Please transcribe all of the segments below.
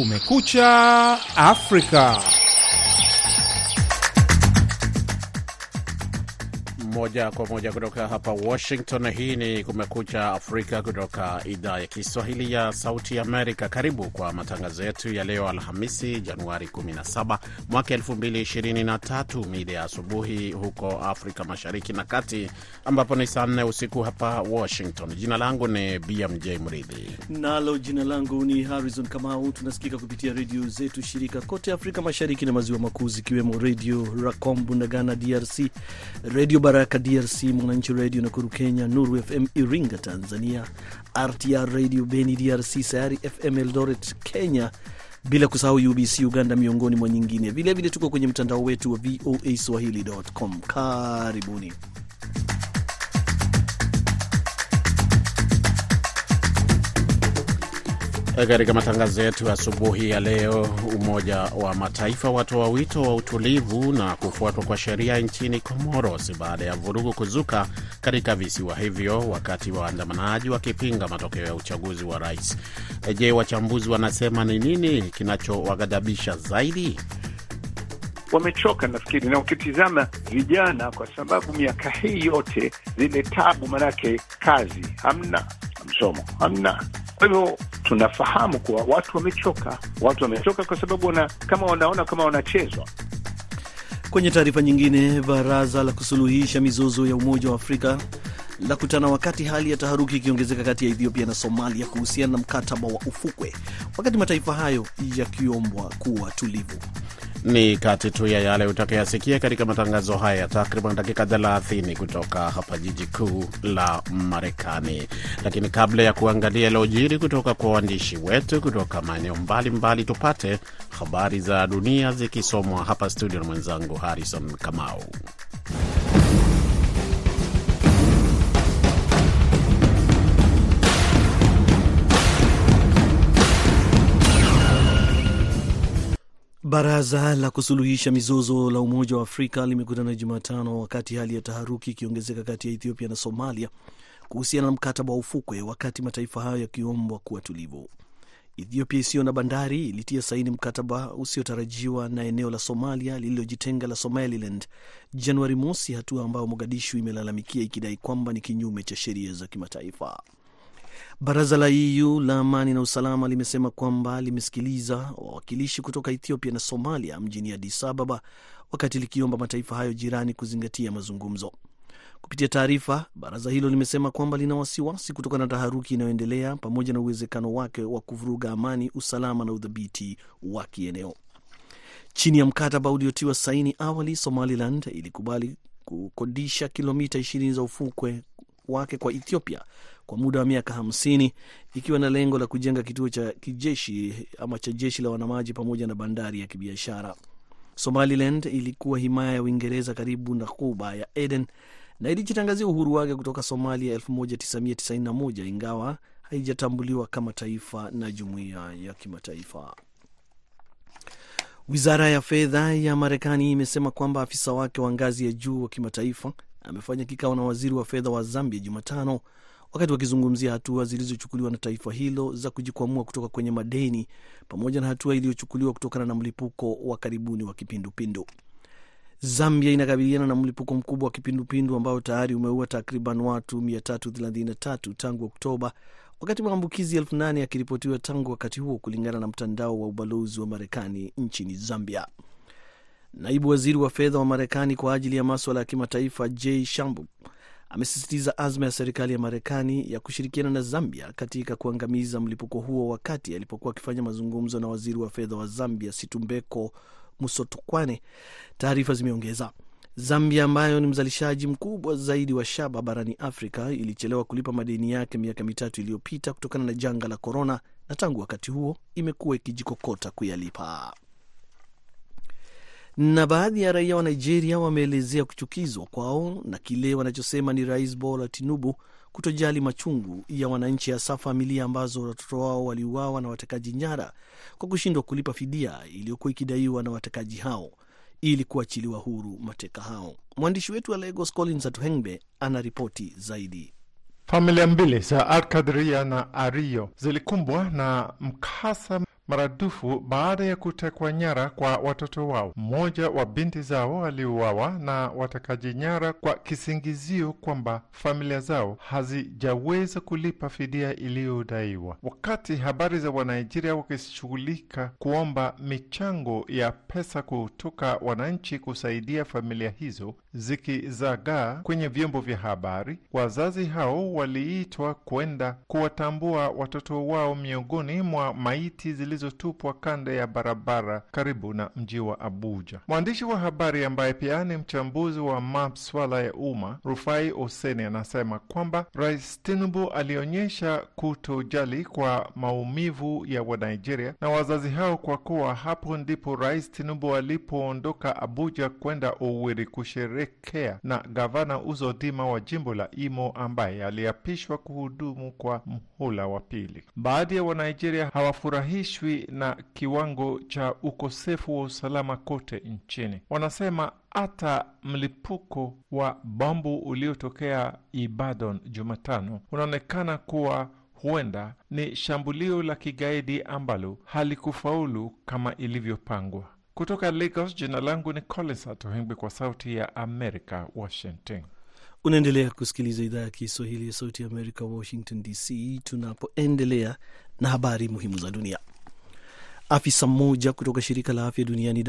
Kumekucha Afrika. Moja kwa moja kutoka hapa Washington. Hii ni Kumekucha Afrika kutoka idhaa ya Kiswahili ya Sauti Amerika. Karibu kwa matangazo yetu ya leo Alhamisi, Januari 17 mwaka 2023, mida ya asubuhi huko Afrika Mashariki na Kati, ambapo ni saa nne usiku hapa Washington. Jina langu ni BMJ Mridhi nalo jina langu ni Harrison Kamau. Tunasikika kupitia redio zetu shirika kote Afrika Mashariki na Maziwa Makuu, zikiwemo Redio Rakombu na Ghana DRC, Redio Baraka DRC, Mwananchi Redio Nakuru Kenya, Nuru FM Iringa Tanzania, RTR Radio Beni DRC, Sayari FM Eldoret Kenya, bila kusahau UBC Uganda, miongoni mwa nyingine. Vilevile tuko kwenye mtandao wetu wa VOA Swahili.com. Karibuni. Katika matangazo yetu asubuhi ya leo, Umoja wa Mataifa watoa wito wa utulivu na kufuatwa kwa sheria nchini Comoros baada ya vurugu kuzuka katika visiwa hivyo wakati waandamanaji wakipinga matokeo ya uchaguzi wa rais. Je, wachambuzi wanasema ni nini kinachowaghadhabisha zaidi? Wamechoka nafikiri, na ukitizama vijana, kwa sababu miaka hii yote zile tabu, manake kazi hamna, msomo hamna kwa hivyo tunafahamu kuwa watu wamechoka, watu wamechoka kwa sababu wana, kama wanaona kama wanachezwa. Kwenye taarifa nyingine, baraza la kusuluhisha mizozo ya Umoja wa Afrika la kutana wakati hali ya taharuki ikiongezeka kati ya Ethiopia na Somalia kuhusiana na mkataba wa ufukwe, wakati mataifa hayo yakiombwa kuwa tulivu. Ni kati tu ya yale utakayasikia katika matangazo haya ya takriban dakika 30 kutoka hapa jiji kuu la Marekani. Lakini kabla ya kuangalia yaliyojiri kutoka kwa waandishi wetu kutoka maeneo mbalimbali, tupate habari za dunia zikisomwa hapa studio na mwenzangu Harrison Kamau. Baraza la kusuluhisha mizozo la Umoja wa Afrika limekutana Jumatano wakati hali ya taharuki ikiongezeka kati ya Ethiopia na Somalia kuhusiana na mkataba wa ufukwe, wakati mataifa hayo yakiombwa kuwa tulivu. Ethiopia isiyo na bandari ilitia saini mkataba usiotarajiwa na eneo la Somalia lililojitenga la Somaliland Januari mosi, hatua ambayo Mogadishu imelalamikia ikidai kwamba ni kinyume cha sheria za kimataifa. Baraza la EU la amani na usalama limesema kwamba limesikiliza wawakilishi kutoka Ethiopia na Somalia mjini Addis Ababa wakati likiomba mataifa hayo jirani kuzingatia mazungumzo. Kupitia taarifa, baraza hilo limesema kwamba lina wasiwasi kutokana na taharuki inayoendelea pamoja na uwezekano wake wa kuvuruga amani, usalama na udhabiti wa kieneo. Chini ya mkataba uliotiwa saini awali, Somaliland ilikubali kukodisha kilomita 20 za ufukwe wake kwa Ethiopia kwa muda wa miaka hamsini ikiwa na lengo la kujenga kituo cha kijeshi ama cha jeshi la wanamaji pamoja na bandari ya kibiashara. Somaliland ilikuwa himaya ya Uingereza karibu na kuba ya Eden na ilijitangazia uhuru wake kutoka Somalia 1991 ingawa haijatambuliwa kama taifa na jumuiya ya kimataifa. Wizara ya fedha ya Marekani imesema kwamba afisa wake wa ngazi ya juu wa kimataifa amefanya kikao na waziri wa fedha wa Zambia Jumatano wakati wakizungumzia hatua zilizochukuliwa na taifa hilo za kujikwamua kutoka kwenye madeni pamoja na hatua iliyochukuliwa kutokana na mlipuko wa karibuni wa kipindupindu. Zambia inakabiliana na mlipuko mkubwa wa kipindupindu ambao tayari umeua takriban watu 333 tangu Oktoba, wakati maambukizi elfu nane yakiripotiwa tangu wakati huo, kulingana na mtandao wa ubalozi wa Marekani nchini Zambia. Naibu waziri wa fedha wa Marekani kwa ajili ya maswala ya kimataifa Jay Shambu amesisitiza azma ya serikali ya Marekani ya kushirikiana na Zambia katika kuangamiza mlipuko huo wakati alipokuwa akifanya mazungumzo na waziri wa fedha wa Zambia Situmbeko Musotokwane. Taarifa zimeongeza Zambia ambayo ni mzalishaji mkubwa zaidi wa shaba barani Afrika ilichelewa kulipa madeni yake miaka mitatu iliyopita kutokana na janga la korona, na tangu wakati huo imekuwa ikijikokota kuyalipa na baadhi ya raia wa Nigeria wameelezea kuchukizwa kwao na kile wanachosema ni Rais Bola Tinubu kutojali machungu ya wananchi, hasa familia ambazo watoto wao waliuawa na watekaji nyara kwa kushindwa kulipa fidia iliyokuwa ikidaiwa na watekaji hao ili kuachiliwa huru mateka hao. Mwandishi wetu wa Lagos Collins Atuhengbe ana ripoti zaidi. Familia mbili za Alkadria na Ario zilikumbwa na mkasa maradufu baada ya kutekwa nyara kwa watoto wao. Mmoja wa binti zao aliuawa na watekaji nyara kwa kisingizio kwamba familia zao hazijaweza kulipa fidia iliyodaiwa. Wakati habari za Wanaijeria wakishughulika kuomba michango ya pesa kutoka wananchi kusaidia familia hizo zikizagaa kwenye vyombo vya habari, wazazi hao waliitwa kwenda kuwatambua watoto wao miongoni mwa maiti zilizotupwa kando ya barabara karibu na mji wa Abuja. Mwandishi wa habari ambaye pia ni mchambuzi wa maswala ya umma Rufai Oseni anasema kwamba Rais Tinubu alionyesha kutojali kwa maumivu ya Wanigeria na wazazi hao, kwa kuwa hapo ndipo Rais Tinubu alipoondoka Abuja kwenda Owerri kusherekea na gavana Uzodinma wa jimbo la Imo ambaye aliapishwa kuhudumu kwa mhula wa pili. Baadhi ya Wanigeria hawafurahishwi na kiwango cha ukosefu wa usalama kote nchini. Wanasema hata mlipuko wa bombu uliotokea Ibadan Jumatano unaonekana kuwa huenda ni shambulio la kigaidi ambalo halikufaulu kama ilivyopangwa. Kutoka Lagos, jina langu ni Collins Atohengwi kwa Sauti ya Amerika, Washington. Unaendelea kusikiliza idhaa ya Kiswahili ya Sauti ya Amerika, Washington DC, tunapoendelea na habari muhimu za dunia. Afisa mmoja kutoka shirika la afya duniani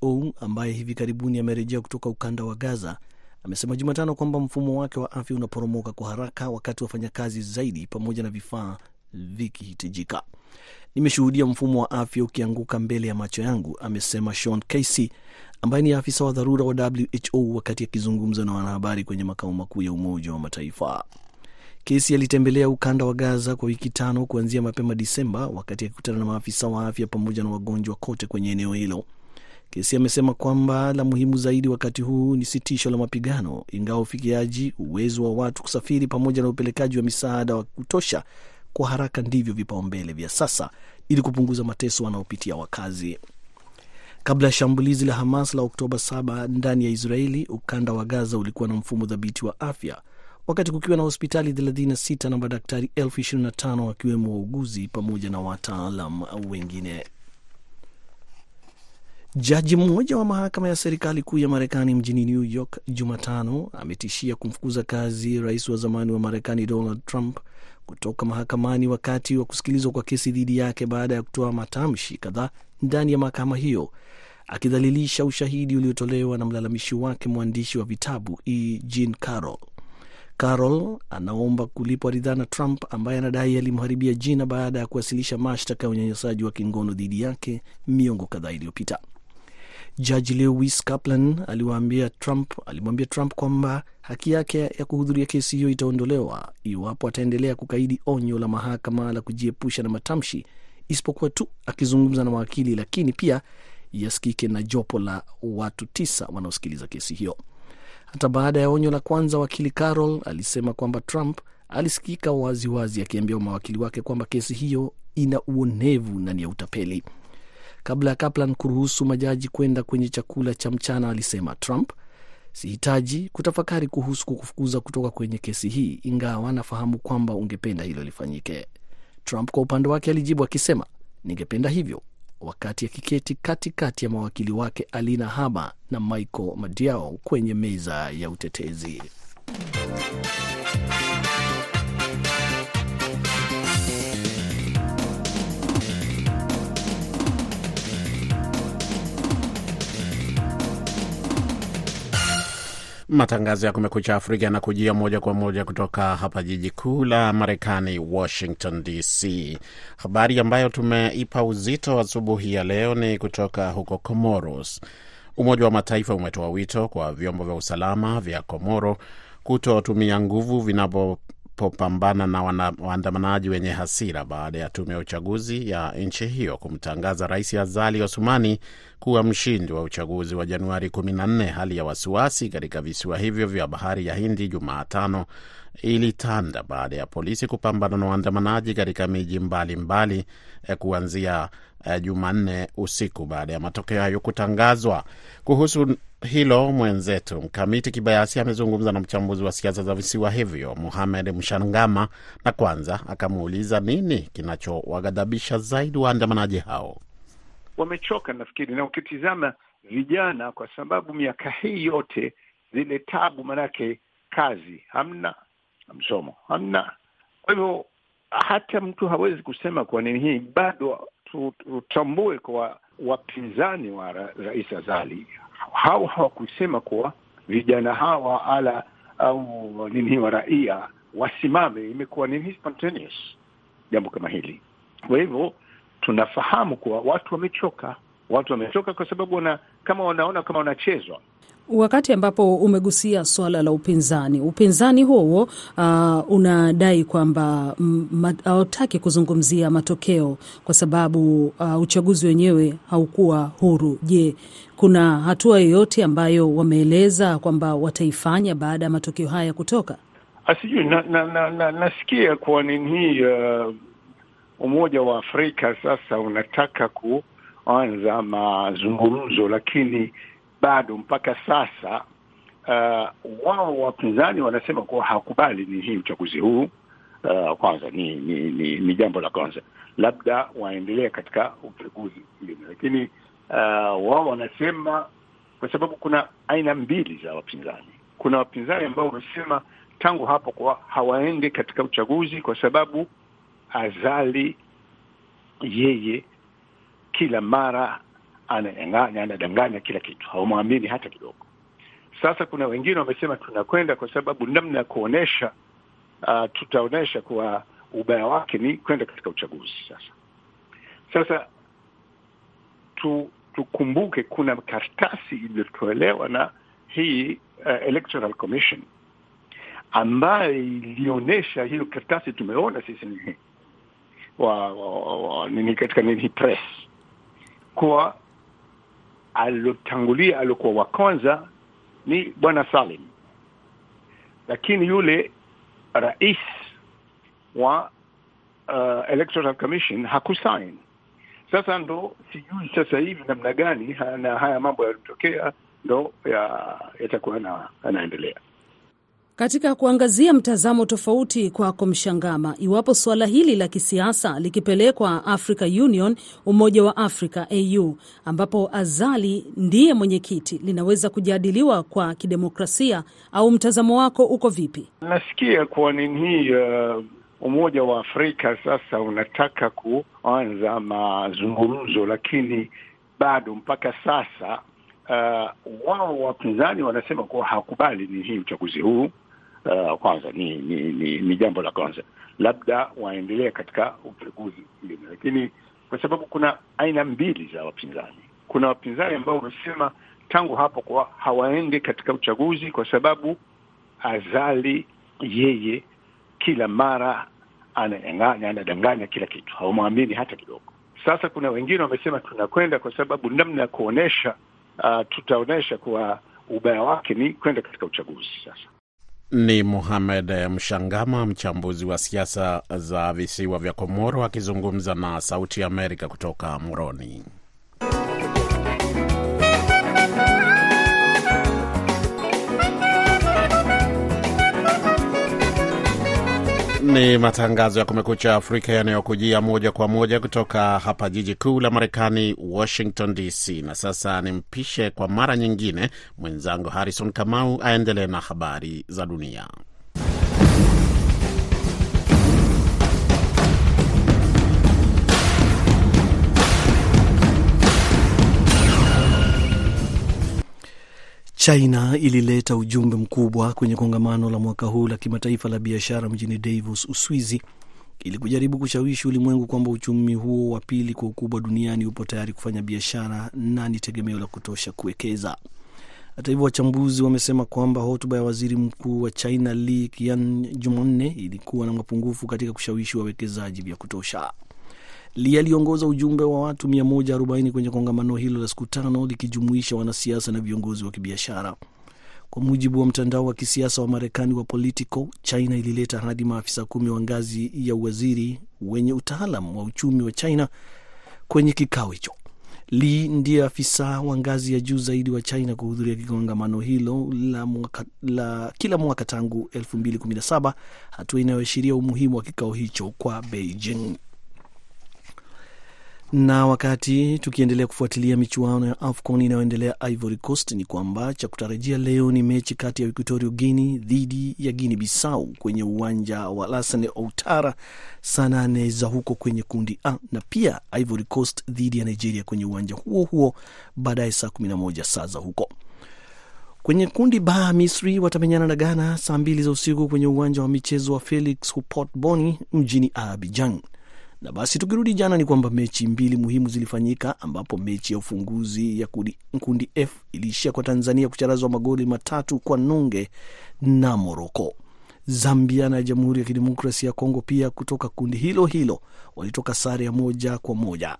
WHO ambaye hivi karibuni amerejea kutoka ukanda wa Gaza amesema Jumatano kwamba mfumo wake wa afya unaporomoka kwa haraka wakati wafanyakazi zaidi pamoja na vifaa vikihitajika. Nimeshuhudia mfumo wa afya ukianguka mbele ya macho yangu, amesema Sean Casey ambaye ni afisa wa dharura wa WHO wakati akizungumza na wanahabari kwenye makao makuu ya Umoja wa Mataifa. Casey alitembelea ukanda wa Gaza kwa wiki tano kuanzia mapema Disemba, wakati akikutana na maafisa wa afya pamoja na wagonjwa kote kwenye eneo hilo. Kesi amesema kwamba la muhimu zaidi wakati huu ni sitisho la mapigano, ingawa ufikiaji, uwezo wa watu kusafiri pamoja na upelekaji wa misaada wa kutosha kwa haraka ndivyo vipaumbele vya sasa ili kupunguza mateso wanaopitia wakazi. Kabla ya shambulizi la Hamas la Oktoba 7 ndani ya Israeli, ukanda wa Gaza ulikuwa na mfumo dhabiti wa afya wakati kukiwa na hospitali 36 na madaktari elfu 25 wakiwemo wauguzi pamoja na wataalam wengine. Jaji mmoja wa mahakama ya serikali kuu ya Marekani mjini New York Jumatano ametishia kumfukuza kazi rais wa zamani wa Marekani Donald Trump kutoka mahakamani wakati wa kusikilizwa kwa kesi dhidi yake baada ya kutoa matamshi kadhaa ndani ya mahakama hiyo akidhalilisha ushahidi uliotolewa na mlalamishi wake mwandishi wa vitabu E. Jean Carroll. Carroll anaomba kulipwa ridhaa na Trump ambaye anadai alimharibia jina baada ya kuwasilisha mashtaka ya unyanyasaji wa kingono dhidi yake miongo kadhaa iliyopita. Jaji Lewis Kaplan aliwaambia Trump, alimwambia Trump kwamba haki yake ya kuhudhuria kesi hiyo itaondolewa iwapo ataendelea kukaidi onyo la mahakama la kujiepusha na matamshi, isipokuwa tu akizungumza na mawakili, lakini pia yasikike na jopo la watu tisa wanaosikiliza kesi hiyo. Hata baada ya onyo la kwanza, wakili Carol alisema kwamba Trump alisikika waziwazi akiambia mawakili wake kwamba kesi hiyo ina uonevu na ni ya utapeli. Kabla ya Kaplan kuruhusu majaji kwenda kwenye chakula cha mchana, alisema Trump, sihitaji kutafakari kuhusu kukufukuza kutoka kwenye kesi hii, ingawa nafahamu kwamba ungependa hilo lifanyike. Trump kwa upande wake alijibu akisema, ningependa hivyo, wakati akiketi katikati ya mawakili wake Alina Haba na Michael Madiao kwenye meza ya utetezi. Matangazo ya Kumekucha Afrika yanakujia moja kwa moja kutoka hapa jiji kuu la Marekani, Washington DC. Habari ambayo tumeipa uzito asubuhi ya leo ni kutoka huko Comoros. Umoja wa Mataifa umetoa wito kwa vyombo vya usalama vya Komoro kutotumia nguvu vinapopambana na waandamanaji wenye hasira baada ya tume ya uchaguzi ya nchi hiyo kumtangaza Rais Azali Osumani kuwa mshindi wa uchaguzi wa Januari 14. Hali ya wasiwasi katika visiwa hivyo vya bahari ya Hindi Jumatano ilitanda baada ya polisi kupambana na waandamanaji katika miji mbalimbali mbali, kuanzia eh, Jumanne usiku baada ya matokeo hayo kutangazwa. Kuhusu hilo mwenzetu. Mkamiti Kibayasi amezungumza na mchambuzi wa siasa za visiwa hivyo Muhamed Mshangama, na kwanza akamuuliza nini kinachowaghadhabisha zaidi waandamanaji hao. Wamechoka nafikiri, na ukitizama vijana, kwa sababu miaka hii yote zile tabu, manake kazi hamna, msomo hamna, kwa hivyo hata mtu hawezi kusema kwa nini hii bado tutambue kwa wapinzani wa Rais Azali hao hawakusema kuwa vijana hawa ala au nini wa raia wasimame. Imekuwa nini spontaneous jambo kama hili. Kwa hivyo tunafahamu kuwa watu wamechoka, watu wamechoka kwa sababu wana, kama wanaona kama wanachezwa Wakati ambapo umegusia suala la upinzani, upinzani huo uh, unadai kwamba hawataki kuzungumzia matokeo kwa sababu uh, uchaguzi wenyewe haukuwa huru. Je, kuna hatua yoyote ambayo wameeleza kwamba wataifanya baada ya matokeo haya kutoka? Sijui na, na, na, na, nasikia kwa nini hii uh, Umoja wa Afrika sasa unataka kuanza mazungumzo lakini bado mpaka sasa uh, wao wapinzani wanasema kuwa hawakubali ni hii uchaguzi huu. Uh, kwanza ni ni, ni ni jambo la kwanza, labda waendelee katika uchaguzi mwingine, lakini uh, wao wanasema kwa sababu kuna aina mbili za wapinzani. Kuna wapinzani ambao wamesema tangu hapo kwa hawaendi katika uchaguzi kwa sababu Azali yeye kila mara anadanganya anadanganya kila kitu, haumwamini hata kidogo. Sasa kuna wengine wamesema tunakwenda kwa sababu namna ya kuonyesha uh, tutaonyesha kuwa ubaya wake ni kwenda katika uchaguzi. Sasa sasa tu, tukumbuke kuna karatasi iliyotolewa na hii uh, Electoral Commission ambayo ilionyesha hiyo karatasi, tumeona sisi nini wa, wa, wa, nini katika nini press kuwa alilotangulia aliokuwa wa kwanza ni bwana Salim, lakini yule rais wa uh, Electoral Commission hakusign. Sasa ndo sijui sasa hivi namna gani na haya mambo yalitokea ndo yatakuwa ya yanaendelea katika kuangazia mtazamo tofauti kwako Mshangama, iwapo suala hili la kisiasa likipelekwa Africa Union, Umoja wa Afrika AU, ambapo Azali ndiye mwenyekiti, linaweza kujadiliwa kwa kidemokrasia au mtazamo wako uko vipi? Nasikia kwa nini hii uh, Umoja wa Afrika sasa unataka kuanza mazungumzo, lakini bado mpaka sasa uh, wao wapinzani wanasema kuwa hawakubali ni hii uchaguzi huu. Uh, kwanza ni ni, ni ni jambo la kwanza, labda waendelee katika uchaguzi mwingine, lakini kwa sababu kuna aina mbili za wapinzani. Kuna wapinzani ambao wamesema tangu hapo kwa hawaendi katika uchaguzi kwa sababu Azali yeye kila mara anadanganya anadanganya kila kitu, hawamwamini hata kidogo. Sasa kuna wengine wamesema tunakwenda kwa sababu namna ya kuonyesha uh, tutaonyesha kuwa ubaya wake ni kwenda katika uchaguzi sasa ni Muhamed Mshangama, mchambuzi wa siasa za visiwa vya Komoro, akizungumza na Sauti ya Amerika kutoka Moroni. Ni matangazo ya Kumekucha Afrika yanayokujia moja kwa moja kutoka hapa jiji kuu la Marekani, Washington DC. Na sasa nimpishe kwa mara nyingine mwenzangu Harrison Kamau aendelee na habari za dunia. China ilileta ujumbe mkubwa kwenye kongamano la mwaka huu la kimataifa la biashara mjini Davos, Uswizi, ili kujaribu kushawishi ulimwengu kwamba uchumi huo wa pili kwa ukubwa duniani upo tayari kufanya biashara na ni tegemeo la kutosha kuwekeza. Hata hivyo, wachambuzi wamesema kwamba hotuba ya waziri mkuu wa China Li Qiang Jumanne ilikuwa na mapungufu katika kushawishi wawekezaji vya kutosha. Li aliongoza ujumbe wa watu 140 kwenye kongamano hilo la siku tano likijumuisha wanasiasa na viongozi wa kibiashara. Kwa mujibu wa mtandao wa kisiasa wa Marekani wa Politico, China ilileta hadi maafisa kumi wa ngazi ya uwaziri wenye utaalam wa uchumi wa China kwenye kikao hicho. Li ndiye afisa wa ngazi ya juu zaidi wa China kuhudhuria kongamano hilo la, mwaka, la kila mwaka tangu 2017, hatua inayoashiria umuhimu wa kikao hicho kwa Beijing. Na wakati tukiendelea kufuatilia michuano ya AFCON inayoendelea Ivory Coast, ni kwamba cha kutarajia leo ni mechi kati ya Equatorial Guinea dhidi ya Guinea Bissau kwenye uwanja wa Alassane Ouattara saa nane za huko kwenye kundi A, na pia Ivory Coast dhidi ya Nigeria kwenye uwanja huo huo baadaye saa 11 saa za huko. Kwenye kundi ba Misri watamenyana na Ghana saa mbili za usiku kwenye uwanja wa michezo wa Felix Houphouët Boigny mjini Abidjan. Na basi tukirudi jana, ni kwamba mechi mbili muhimu zilifanyika, ambapo mechi ya ufunguzi ya kundi, kundi F iliishia kwa Tanzania kucharazwa magoli matatu kwa nunge na Moroko. Zambia na Jamhuri ya Kidemokrasia ya Kongo pia kutoka kundi hilo hilo walitoka sare ya moja kwa moja.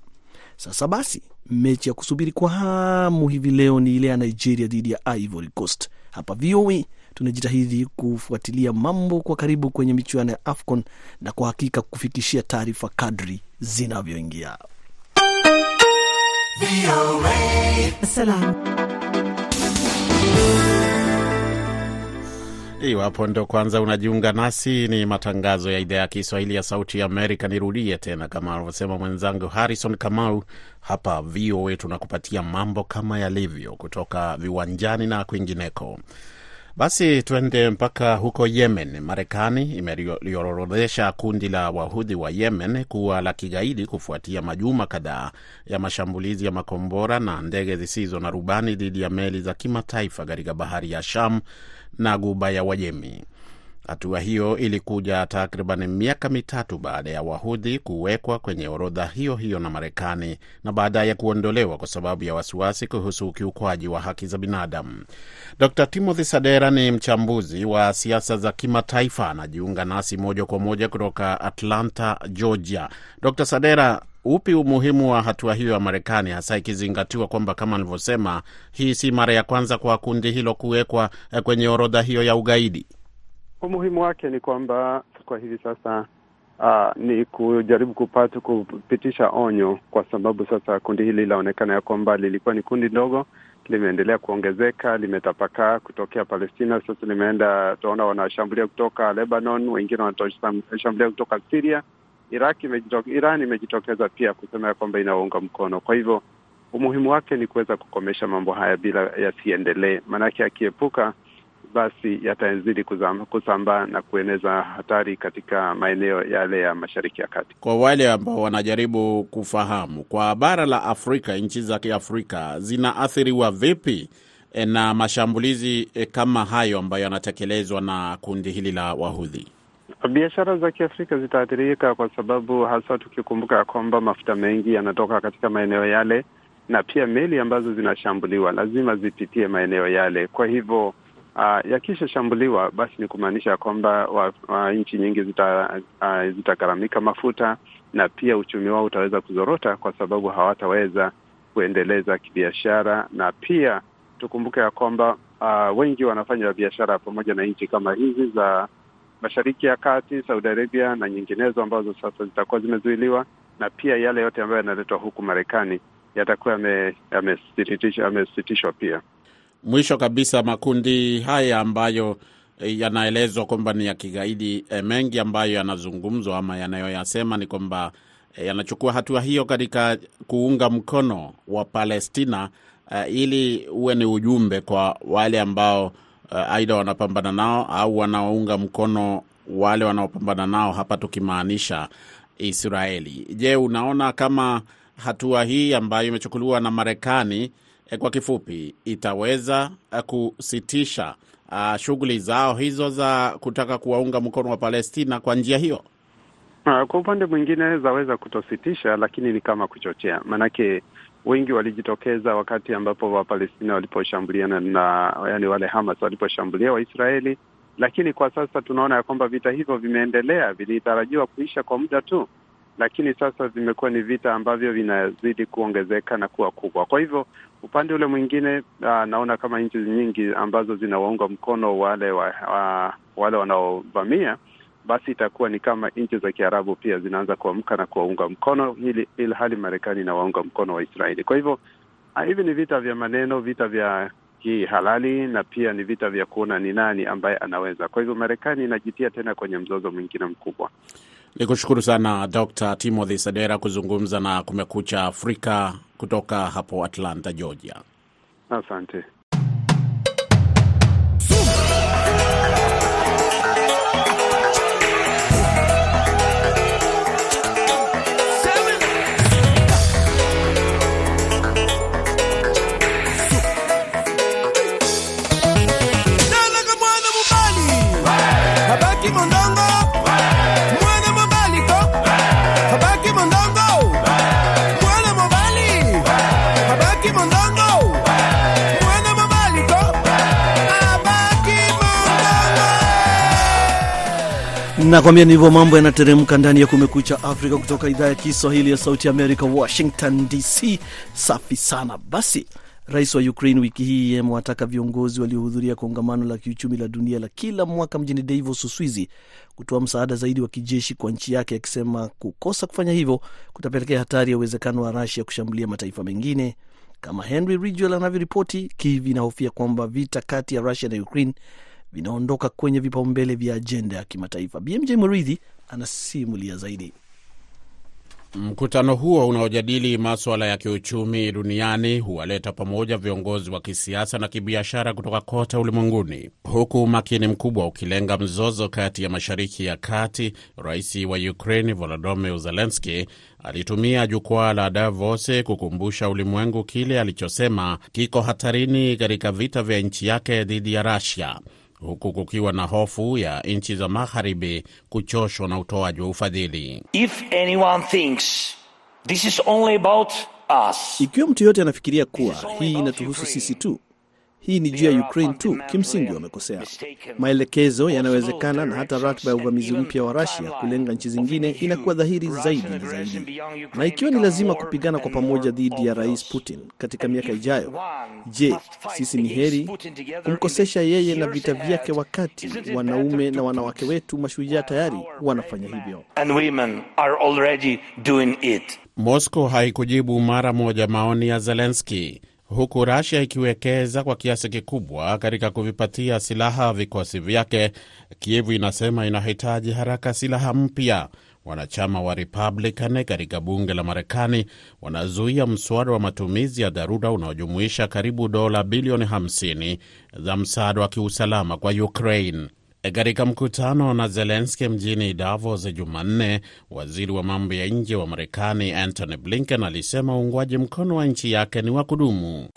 Sasa basi mechi ya kusubiri kwa hamu hivi leo ni ile ya Nigeria dhidi ya Ivory Coast. Hapa VOA tunajitahidi kufuatilia mambo kwa karibu kwenye michuano ya AFCON na kwa hakika kufikishia taarifa kadri zinavyoingia. Iwapo ndo kwanza unajiunga nasi, ni matangazo ya idhaa ya Kiswahili ya Sauti ya Amerika. Nirudie tena kama anavyosema mwenzangu Harrison Kamau, hapa VOA tunakupatia mambo kama yalivyo kutoka viwanjani na kwingineko. Basi tuende mpaka huko Yemen. Marekani imeliorodhesha kundi la wahudhi wa Yemen kuwa la kigaidi kufuatia majuma kadhaa ya mashambulizi ya makombora na ndege zisizo na rubani dhidi ya meli za kimataifa katika bahari ya Sham na Guba ya Wajemi. Hatua hiyo ilikuja takriban miaka mitatu baada ya wahudhi kuwekwa kwenye orodha hiyo hiyo na Marekani na baadaye kuondolewa kwa sababu ya wasiwasi kuhusu ukiukwaji wa haki za binadamu. Dr Timothy Sadera ni mchambuzi wa siasa za kimataifa, anajiunga nasi moja kwa moja kutoka Atlanta, Georgia. Dr Sadera, upi umuhimu wa hatua hiyo ya Marekani, hasa ikizingatiwa kwamba kama alivyosema, hii si mara ya kwanza kwa kundi hilo kuwekwa kwenye orodha hiyo ya ugaidi? Umuhimu wake ni kwamba kwa hivi sasa uh, ni kujaribu kupata kupitisha onyo, kwa sababu sasa kundi hili linaonekana ya kwamba lilikuwa ni kundi ndogo, limeendelea kuongezeka, limetapakaa kutokea Palestina, sasa limeenda, tunaona wanashambulia kutoka Lebanon, wengine wanashambulia kutoka Syria. Iraq imejitoke, Iran imejitokeza pia kusema ya kwamba inaunga mkono. Kwa hivyo umuhimu wake ni kuweza kukomesha mambo haya bila yasiendelee, maanake akiepuka basi yatazidi kusambaa na kueneza hatari katika maeneo yale ya Mashariki ya Kati. Kwa wale ambao wanajaribu kufahamu, kwa bara la Afrika, nchi za Kiafrika zinaathiriwa vipi na mashambulizi kama hayo ambayo yanatekelezwa na kundi hili la Wahudhi? Biashara za Kiafrika zitaathirika kwa sababu hasa tukikumbuka ya kwamba mafuta mengi yanatoka katika maeneo yale, na pia meli ambazo zinashambuliwa lazima zipitie maeneo yale. Kwa hivyo Uh, yakishashambuliwa basi ni kumaanisha kwamba nchi nyingi zitagharamika uh, mafuta na pia uchumi wao utaweza kuzorota kwa sababu hawataweza kuendeleza kibiashara, na pia tukumbuke ya kwamba uh, wengi wanafanya biashara pamoja na nchi kama hizi za Mashariki ya Kati, Saudi Arabia na nyinginezo ambazo sasa zitakuwa zimezuiliwa, na pia yale yote ambayo yanaletwa huku Marekani yatakuwa yamesitishwa pia. Mwisho kabisa, makundi haya ambayo yanaelezwa kwamba ni ya kigaidi, e, mengi ambayo yanazungumzwa ama yanayoyasema ni kwamba e, yanachukua hatua hiyo katika kuunga mkono wa Palestina uh, ili uwe ni ujumbe kwa wale ambao e, aidha wanapambana nao au wanaounga mkono wale wanaopambana nao, hapa tukimaanisha Israeli. Je, unaona kama hatua hii ambayo imechukuliwa na Marekani kwa kifupi itaweza kusitisha uh, shughuli zao hizo za kutaka kuwaunga mkono wa Palestina kwa njia hiyo? Uh, kwa upande mwingine zaweza kutositisha, lakini ni kama kuchochea, maanake wengi walijitokeza wakati ambapo Wapalestina waliposhambuliana na yani wale Hamas waliposhambulia Waisraeli, lakini kwa sasa tunaona ya kwamba vita hivyo vimeendelea, vilitarajiwa kuisha kwa muda tu lakini sasa vimekuwa ni vita ambavyo vinazidi kuongezeka na kuwa kubwa. Kwa hivyo upande ule mwingine, uh, naona kama nchi nyingi ambazo zinawaunga mkono wale wa, wa, wale wanaovamia basi itakuwa ni kama nchi za Kiarabu pia zinaanza kuamka na kuwaunga mkono, ili ili hali Marekani inawaunga mkono Waisraeli. Kwa hivyo hivi ni vita vya maneno, vita vya kihalali na pia ni vita vya kuona ni nani ambaye anaweza. Kwa hivyo Marekani inajitia tena kwenye mzozo mwingine mkubwa. Ni kushukuru sana Dr Timothy Sadera kuzungumza na Kumekucha Afrika kutoka hapo Atlanta, Georgia. Asante. Nakwambia ndivyo mambo yanateremka ndani ya Kumekucha Afrika kutoka idhaa ya Kiswahili ya Sauti Amerika, Washington DC. Safi sana. Basi, rais wa Ukraine wiki hii amewataka viongozi waliohudhuria kongamano la kiuchumi la dunia la kila mwaka mjini Davos, Uswizi, kutoa msaada zaidi wa kijeshi kwa nchi yake, akisema kukosa kufanya hivyo kutapelekea hatari ya uwezekano wa Rasia kushambulia mataifa mengine. Kama Henry Ridgwell anavyoripoti, Kiev inahofia kwamba vita kati ya Rusia na Ukraine vinaondoka kwenye vipaumbele vya ajenda ya kimataifa. BMJ Muridhi anasimulia zaidi. Mkutano huo unaojadili maswala ya kiuchumi duniani huwaleta pamoja viongozi wa kisiasa na kibiashara kutoka kote ulimwenguni, huku umakini mkubwa ukilenga mzozo kati ya Mashariki ya Kati. Rais wa Ukraine Volodymyr Zelensky alitumia jukwaa la Davos kukumbusha ulimwengu kile alichosema kiko hatarini katika vita vya nchi yake dhidi ya Russia huku kukiwa na hofu ya nchi za magharibi kuchoshwa na utoaji wa ufadhili. If anyone thinks this is only about us, Ikiwa mtu yoyote anafikiria kuwa hii inatuhusu sisi tu, hii ni juu ya Ukraine tu, kimsingi wamekosea. Maelekezo yanawezekana na hata ratiba ya uvamizi mpya wa Rusia kulenga nchi zingine inakuwa dhahiri zaidi na zaidi. Na ikiwa ni lazima kupigana kwa pamoja dhidi ya Rais Putin katika miaka ijayo, je, sisi ni heri kumkosesha yeye na vita vyake, wakati wanaume na wanawake wetu mashujaa tayari wanafanya hivyo? Moscow haikujibu mara moja maoni ya Zelensky, huku Rasia ikiwekeza kwa kiasi kikubwa katika kuvipatia silaha vikosi vyake. Kievu inasema inahitaji haraka silaha mpya. Wanachama wa Republican katika bunge la Marekani wanazuia mswada wa matumizi ya dharura unaojumuisha karibu dola bilioni 50 za msaada wa kiusalama kwa Ukraine. Katika mkutano na Zelenski mjini Davos Jumanne, waziri wa mambo ya nje wa Marekani Antony Blinken alisema uungwaji mkono wa nchi yake ni wa kudumu.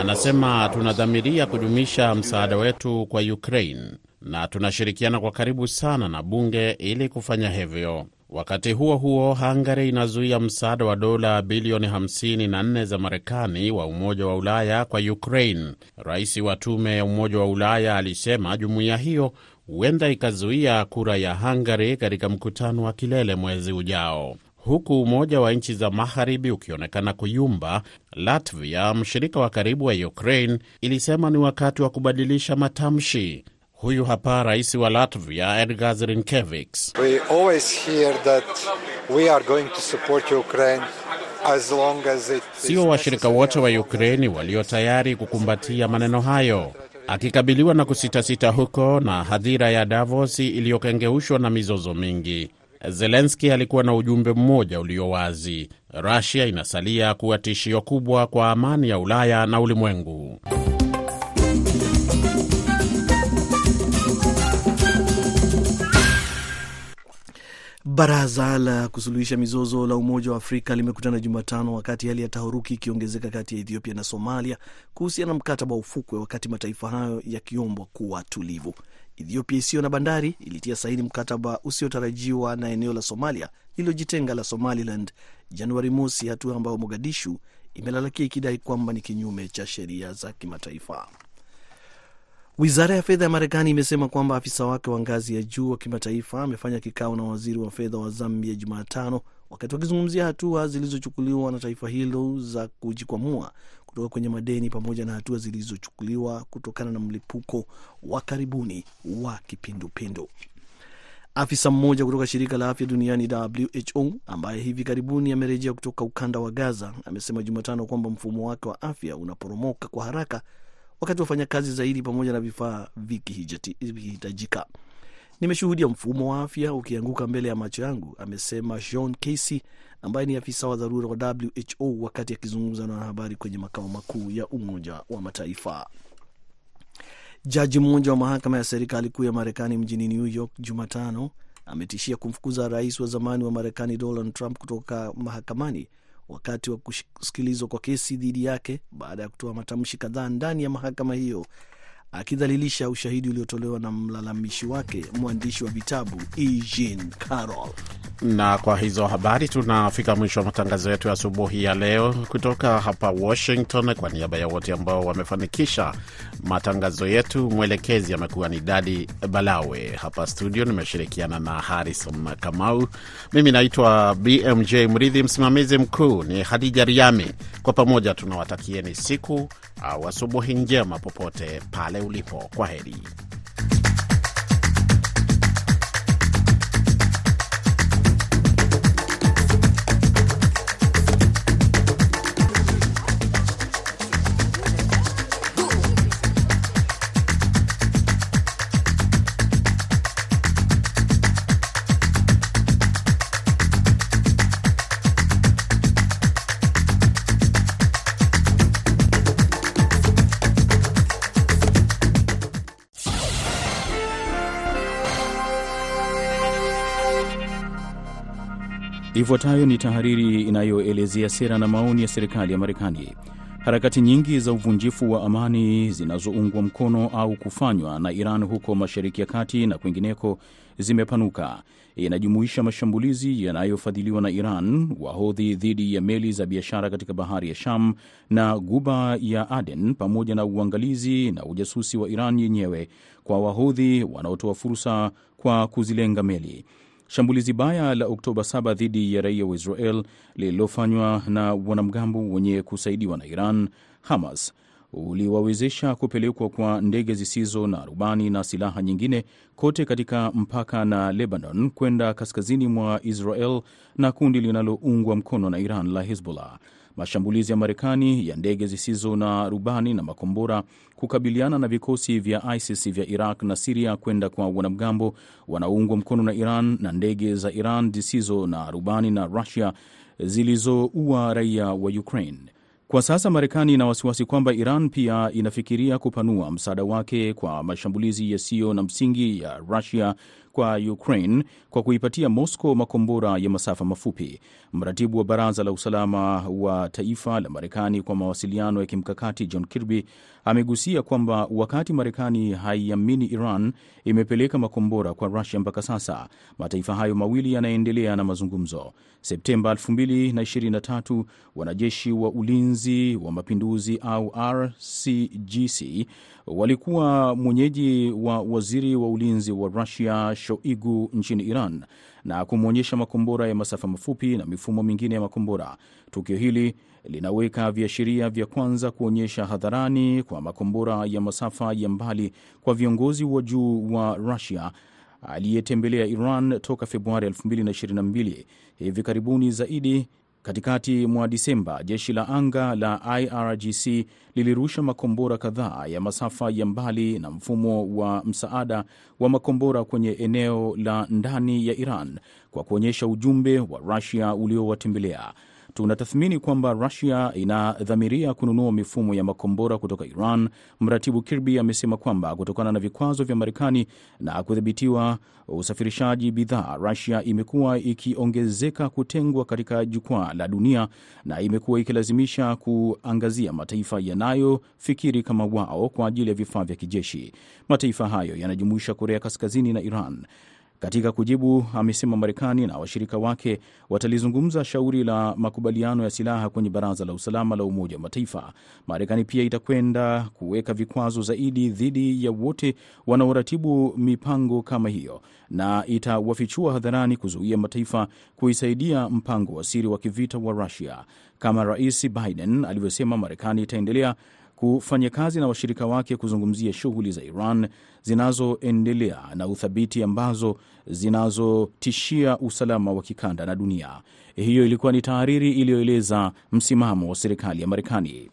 Anasema tunadhamiria kudumisha msaada wetu kwa Ukraine na tunashirikiana kwa karibu sana na bunge ili kufanya hivyo. Wakati huo huo, Hungary inazuia msaada wa dola bilioni 54 za Marekani wa Umoja wa Ulaya kwa Ukraine. Rais wa Tume ya Umoja wa Ulaya alisema jumuiya hiyo huenda ikazuia kura ya Hungary katika mkutano wa kilele mwezi ujao. Huku Umoja wa Nchi za Magharibi ukionekana kuyumba, Latvia, mshirika wa karibu wa Ukraine, ilisema ni wakati wa kubadilisha matamshi. Huyu hapa rais wa Latvia Edgars Rinkevich. Sio washirika wote wa Ukraini walio tayari kukumbatia maneno hayo. Akikabiliwa na kusitasita huko na hadhira ya Davos iliyokengeushwa na mizozo mingi, Zelenski alikuwa na ujumbe mmoja ulio wazi: Rusia inasalia kuwa tishio kubwa kwa amani ya Ulaya na ulimwengu. Baraza la kusuluhisha mizozo la Umoja wa Afrika limekutana Jumatano wakati hali ya taharuki ikiongezeka kati ya Ethiopia na Somalia kuhusiana na mkataba wa ufukwe, wakati mataifa hayo yakiombwa kuwa tulivu. Ethiopia isiyo na bandari ilitia saini mkataba usiotarajiwa na eneo la Somalia lililojitenga la Somaliland Januari mosi, hatua ambayo Mogadishu imelalamikia ikidai kwamba ni kinyume cha sheria za kimataifa. Wizara ya fedha ya Marekani imesema kwamba afisa wake wa ngazi ya juu wa kimataifa amefanya kikao na waziri wa fedha wa Zambia Jumatano, wakati wakizungumzia hatua zilizochukuliwa na taifa hilo za kujikwamua kutoka kwenye madeni pamoja na hatua zilizochukuliwa kutokana na mlipuko wa karibuni wa kipindupindu. Afisa mmoja kutoka shirika la afya duniani WHO ambaye hivi karibuni amerejea kutoka ukanda wa Gaza amesema Jumatano kwamba mfumo wake wa afya unaporomoka kwa haraka wakati wafanyakazi zaidi pamoja na vifaa vikihitajika. Nimeshuhudia mfumo wa afya ukianguka mbele ya macho yangu, amesema John Casey ambaye ni afisa wa dharura wa WHO wakati akizungumza na wanahabari kwenye makao makuu ya Umoja wa Mataifa. Jaji mmoja wa mahakama ya serikali kuu ya Marekani mjini New York Jumatano ametishia kumfukuza rais wa zamani wa Marekani Donald Trump kutoka mahakamani wakati wa kusikilizwa kwa kesi dhidi yake baada ya kutoa matamshi kadhaa ndani ya mahakama hiyo akidhalilisha ushahidi uliotolewa na mlalamishi wake mwandishi wa vitabu E. Carroll. Na kwa hizo habari tunafika mwisho wa matangazo yetu ya asubuhi ya leo kutoka hapa Washington. Kwa niaba ya wote ambao wamefanikisha matangazo yetu, mwelekezi amekuwa ni Dadi Balawe. Hapa studio nimeshirikiana na Harrison Kamau. Mimi naitwa BMJ Mridhi, msimamizi mkuu ni Hadija Riami. Kwa pamoja tunawatakieni siku au asubuhi njema popote pale ulipo. Kwa heri. Ifuatayo ni tahariri inayoelezea sera na maoni ya serikali ya Marekani. Harakati nyingi za uvunjifu wa amani zinazoungwa mkono au kufanywa na Iran huko Mashariki ya Kati na kwingineko zimepanuka. Inajumuisha mashambulizi yanayofadhiliwa na Iran, wahodhi dhidi ya meli za biashara katika bahari ya Sham na guba ya Aden, pamoja na uangalizi na ujasusi wa Iran yenyewe kwa wahodhi wanaotoa fursa kwa kuzilenga meli. Shambulizi baya la Oktoba 7 dhidi ya raia wa Israel lililofanywa na wanamgambo wenye kusaidiwa na Iran, Hamas, uliwawezesha kupelekwa kwa ndege zisizo na rubani na silaha nyingine kote katika mpaka na Lebanon kwenda kaskazini mwa Israel na kundi linaloungwa mkono na Iran la Hezbollah. Mashambulizi ya Marekani ya ndege zisizo na rubani na makombora kukabiliana na vikosi vya ISIS vya Iraq na Siria kwenda kwa wanamgambo wanaoungwa mkono na Iran na ndege za Iran zisizo na rubani na Rusia zilizoua raia wa Ukraine. Kwa sasa Marekani ina wasiwasi kwamba Iran pia inafikiria kupanua msaada wake kwa mashambulizi yasiyo na msingi ya Rusia kwa Ukraine kwa kuipatia Moscow makombora ya masafa mafupi. Mratibu wa Baraza la Usalama wa Taifa la Marekani kwa mawasiliano ya kimkakati John Kirby amegusia kwamba wakati Marekani haiamini Iran imepeleka makombora kwa Rusia mpaka sasa, mataifa hayo mawili yanaendelea na mazungumzo. Septemba 2023 wanajeshi wa ulinzi wa mapinduzi au RCGC walikuwa mwenyeji wa waziri wa ulinzi wa Rusia Shoigu nchini Iran na kumwonyesha makombora ya masafa mafupi na mifumo mingine ya makombora. Tukio hili linaweka viashiria vya kwanza kuonyesha hadharani kwa makombora ya masafa ya mbali kwa viongozi wa juu wa Rusia aliyetembelea Iran toka Februari 2022. Hivi karibuni zaidi Katikati mwa Disemba, jeshi la anga la IRGC lilirusha makombora kadhaa ya masafa ya mbali na mfumo wa msaada wa makombora kwenye eneo la ndani ya Iran kwa kuonyesha ujumbe wa Rusia uliowatembelea. Tunatathmini kwamba Rusia inadhamiria kununua mifumo ya makombora kutoka Iran. Mratibu Kirby amesema kwamba kutokana na vikwazo vya Marekani na kudhibitiwa usafirishaji bidhaa, Rusia imekuwa ikiongezeka kutengwa katika jukwaa la dunia na imekuwa ikilazimisha kuangazia mataifa yanayofikiri kama wao kwa ajili ya vifaa vya kijeshi. Mataifa hayo yanajumuisha Korea Kaskazini na Iran. Katika kujibu, amesema Marekani na washirika wake watalizungumza shauri la makubaliano ya silaha kwenye Baraza la Usalama la Umoja wa Mataifa. Marekani pia itakwenda kuweka vikwazo zaidi dhidi ya wote wanaoratibu mipango kama hiyo na itawafichua hadharani kuzuia mataifa kuisaidia mpango wa siri wa kivita wa Rusia. Kama Rais Biden alivyosema, Marekani itaendelea kufanya kazi na washirika wake kuzungumzia shughuli za Iran zinazoendelea na uthabiti ambazo zinazotishia usalama wa kikanda na dunia. Hiyo ilikuwa ni tahariri iliyoeleza msimamo wa serikali ya Marekani.